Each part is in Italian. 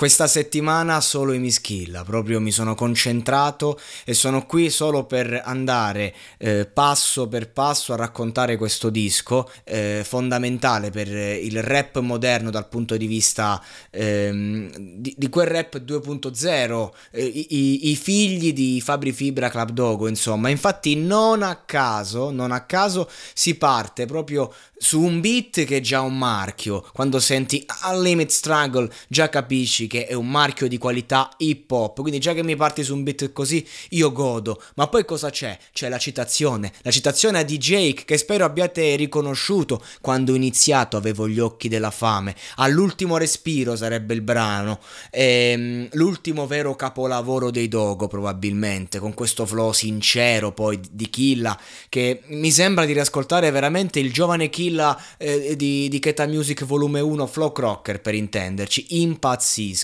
Questa settimana solo i Mischilla, proprio mi sono concentrato e sono qui solo per andare eh, passo per passo a raccontare questo disco, eh, fondamentale per il rap moderno dal punto di vista ehm, di, di, quel rap 2.0, eh, i, i, figli di Fabri Fibra Club Dogo, insomma. Infatti non a caso, non a caso si parte proprio su un beat che è già un marchio, quando senti Unlimited Struggle già capisci che è un marchio di qualità hip hop, quindi già che mi parti su un beat così io godo, ma poi cosa c'è? C'è la citazione, la citazione a DJ che spero abbiate riconosciuto. Quando ho iniziato avevo gli occhi della fame, all'ultimo respiro sarebbe il brano, ehm, l'ultimo vero capolavoro dei Dogo probabilmente, con questo flow sincero poi di Killa che mi sembra di riascoltare veramente il giovane Killa eh, di, di Keta Music volume 1 Flow Crocker per intenderci, impazzisco.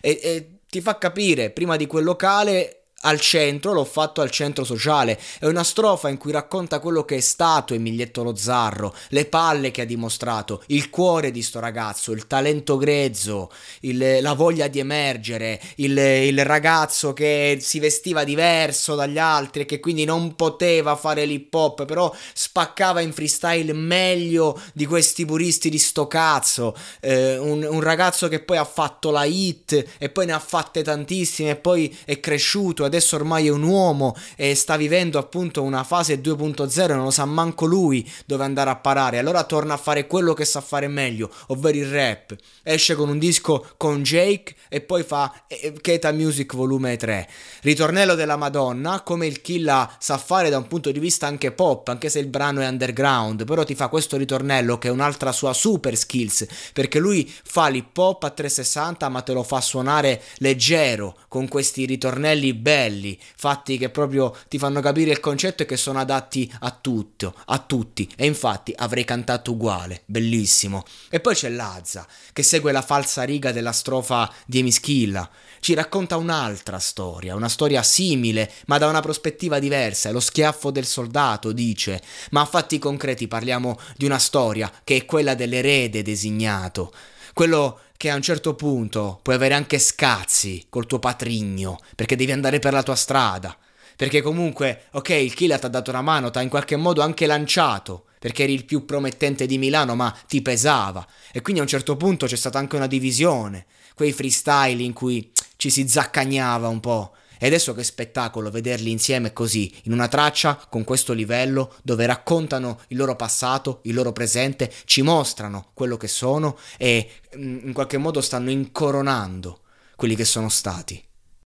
E, e ti fa capire, prima di quel locale al centro, l'ho fatto al centro sociale. È una strofa in cui racconta quello che è stato Emilietto Lo Zarro, le palle che ha dimostrato, il cuore di sto ragazzo, il talento grezzo, il, la voglia di emergere, il, il, ragazzo che si vestiva diverso dagli altri e che quindi non poteva fare l'hip hop, però spaccava in freestyle meglio di questi puristi di sto cazzo. Eh, un, un ragazzo che poi ha fatto la hit e poi ne ha fatte tantissime e poi è cresciuto adesso ormai è un uomo e sta vivendo appunto una fase 2.0 e non lo sa manco lui dove andare a parare. Allora torna a fare quello che sa fare meglio, ovvero il rap. Esce con un disco con Jake e poi fa eh, eh, Keta Music volume 3. Ritornello della Madonna, come il Killa sa fare da un punto di vista anche pop, anche se il brano è underground, però ti fa questo ritornello che è un'altra sua super skills, perché lui fa l'hip hop a 360 ma te lo fa suonare leggero, con questi ritornelli belli belli, fatti che proprio ti fanno capire il concetto e che sono adatti a tutto, a tutti. E infatti avrei cantato uguale, bellissimo. E poi c'è Lazza, che segue la falsa riga della strofa di Emischilla. Ci racconta un'altra storia, una storia simile, ma da una prospettiva diversa. È lo schiaffo del soldato, dice. Ma a fatti concreti parliamo di una storia che è quella dell'erede designato. Quello che a un certo punto puoi avere anche scazzi col tuo patrigno, perché devi andare per la tua strada. Perché comunque, ok, il killer ti ha dato una mano, ti ha in qualche modo anche lanciato, perché eri il più promettente di Milano, ma ti pesava. E quindi a un certo punto c'è stata anche una divisione, quei freestyle in cui ci si zaccagnava un po'. E adesso che spettacolo vederli insieme così, in una traccia con questo livello, dove raccontano il loro passato, il loro presente, ci mostrano quello che sono e mm, in qualche modo stanno incoronando quelli che sono stati.